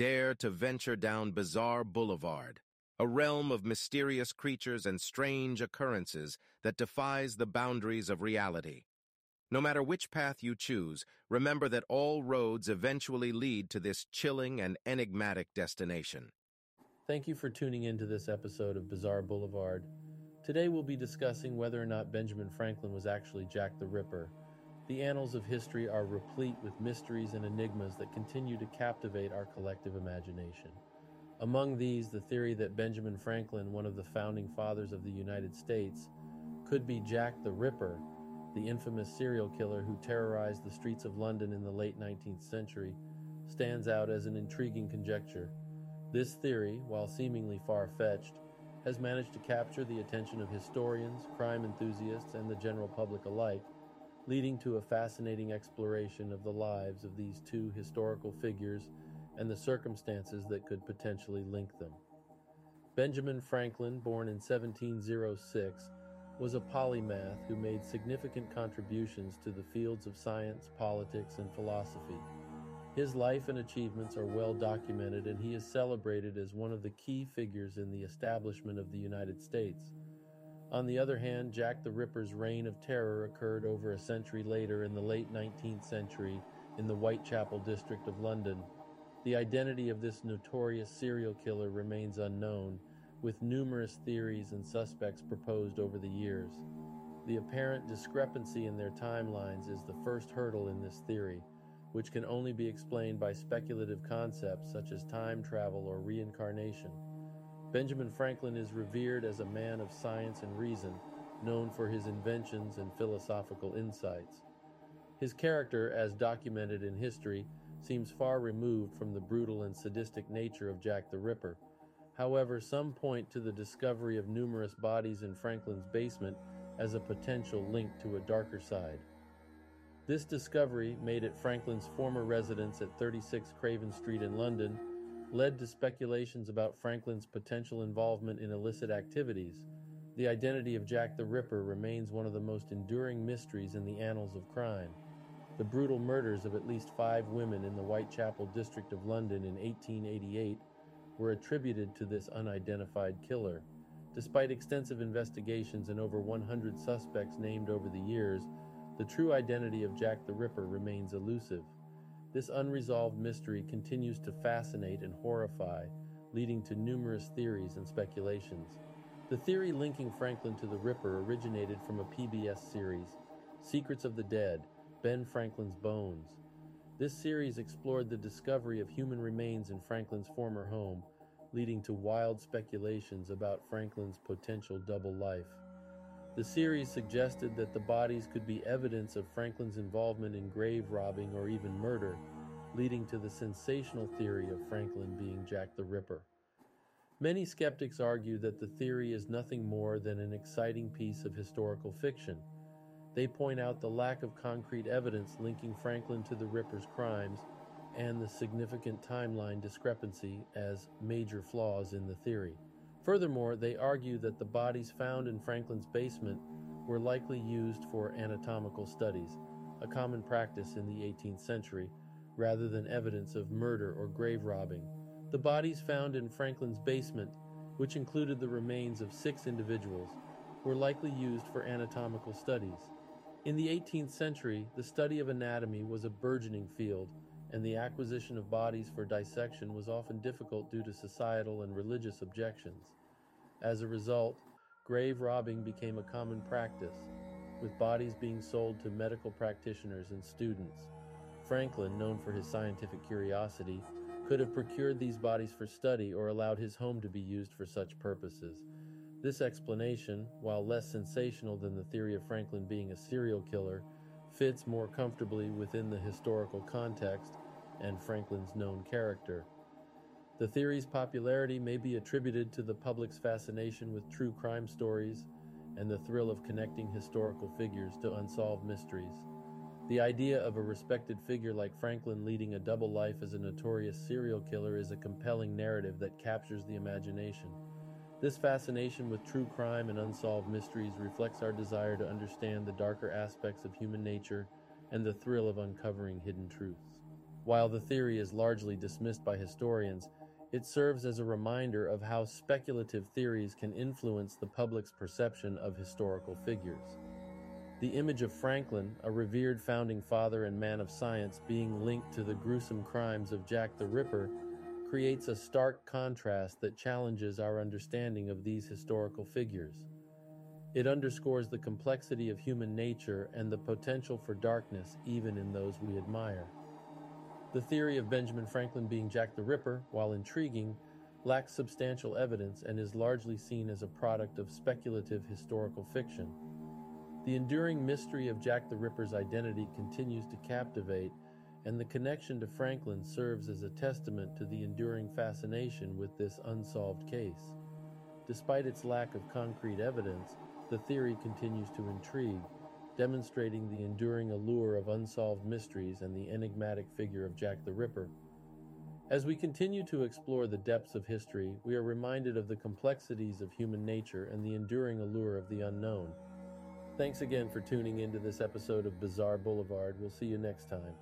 dare to venture down Bizarre Boulevard, a realm of mysterious creatures and strange occurrences that defies the boundaries of reality. No matter which path you choose, remember that all roads eventually lead to this chilling and enigmatic destination. Thank you for tuning in to this episode of Bizarre Boulevard. Today we'll be discussing whether or not Benjamin Franklin was actually Jack the Ripper. The annals of history are replete with mysteries and enigmas that continue to captivate our collective imagination. Among these, the theory that Benjamin Franklin, one of the founding fathers of the United States, could be Jack the Ripper, the infamous serial killer who terrorized the streets of London in the late 19th century, stands out as an intriguing conjecture. This theory, while seemingly far fetched, has managed to capture the attention of historians, crime enthusiasts, and the general public alike, leading to a fascinating exploration of the lives of these two historical figures and the circumstances that could potentially link them. Benjamin Franklin, born in 1706, was a polymath who made significant contributions to the fields of science, politics, and philosophy. His life and achievements are well documented, and he is celebrated as one of the key figures in the establishment of the United States. On the other hand, Jack the Ripper's reign of terror occurred over a century later in the late 19th century in the Whitechapel district of London. The identity of this notorious serial killer remains unknown, with numerous theories and suspects proposed over the years. The apparent discrepancy in their timelines is the first hurdle in this theory, which can only be explained by speculative concepts such as time travel or reincarnation. Benjamin Franklin is revered as a man of science and reason, known for his inventions and philosophical insights. His character, as documented in history, seems far removed from the brutal and sadistic nature of Jack the Ripper. However, some point to the discovery of numerous bodies in Franklin's basement as a potential link to a darker side. This discovery, made at Franklin's former residence at 36 Craven Street in London, led to speculations about Franklin's potential involvement in illicit activities. The identity of Jack the Ripper remains one of the most enduring mysteries in the annals of crime. The brutal murders of at least five women in the Whitechapel district of London in 1888 were attributed to this unidentified killer. Despite extensive investigations and over 100 suspects named over the years, the true identity of Jack the Ripper remains elusive. This unresolved mystery continues to fascinate and horrify, leading to numerous theories and speculations. The theory linking Franklin to the Ripper originated from a PBS series, Secrets of the Dead, Ben Franklin's Bones. This series explored the discovery of human remains in Franklin's former home, leading to wild speculations about Franklin's potential double life. The series suggested that the bodies could be evidence of Franklin's involvement in grave robbing or even murder, leading to the sensational theory of Franklin being Jack the Ripper. Many skeptics argue that the theory is nothing more than an exciting piece of historical fiction they point out the lack of concrete evidence linking Franklin to the Ripper's crimes and the significant timeline discrepancy as major flaws in the theory. Furthermore, they argue that the bodies found in Franklin's basement were likely used for anatomical studies, a common practice in the 18th century, rather than evidence of murder or grave robbing. The bodies found in Franklin's basement, which included the remains of six individuals, were likely used for anatomical studies. In the 18th century, the study of anatomy was a burgeoning field, and the acquisition of bodies for dissection was often difficult due to societal and religious objections. As a result, grave robbing became a common practice, with bodies being sold to medical practitioners and students. Franklin, known for his scientific curiosity, could have procured these bodies for study or allowed his home to be used for such purposes. This explanation, while less sensational than the theory of Franklin being a serial killer, fits more comfortably within the historical context and Franklin's known character. The theory's popularity may be attributed to the public's fascination with true crime stories and the thrill of connecting historical figures to unsolved mysteries. The idea of a respected figure like Franklin leading a double life as a notorious serial killer is a compelling narrative that captures the imagination. This fascination with true crime and unsolved mysteries reflects our desire to understand the darker aspects of human nature and the thrill of uncovering hidden truths. While the theory is largely dismissed by historians, it serves as a reminder of how speculative theories can influence the public's perception of historical figures. The image of Franklin, a revered founding father and man of science, being linked to the gruesome crimes of Jack the Ripper creates a stark contrast that challenges our understanding of these historical figures. It underscores the complexity of human nature and the potential for darkness even in those we admire. The theory of Benjamin Franklin being Jack the Ripper, while intriguing, lacks substantial evidence and is largely seen as a product of speculative historical fiction. The enduring mystery of Jack the Ripper's identity continues to captivate, and the connection to Franklin serves as a testament to the enduring fascination with this unsolved case. Despite its lack of concrete evidence, the theory continues to intrigue, demonstrating the enduring allure of unsolved mysteries and the enigmatic figure of Jack the Ripper. As we continue to explore the depths of history, we are reminded of the complexities of human nature and the enduring allure of the unknown. Thanks again for tuning into this episode of Bizarre Boulevard. We'll see you next time.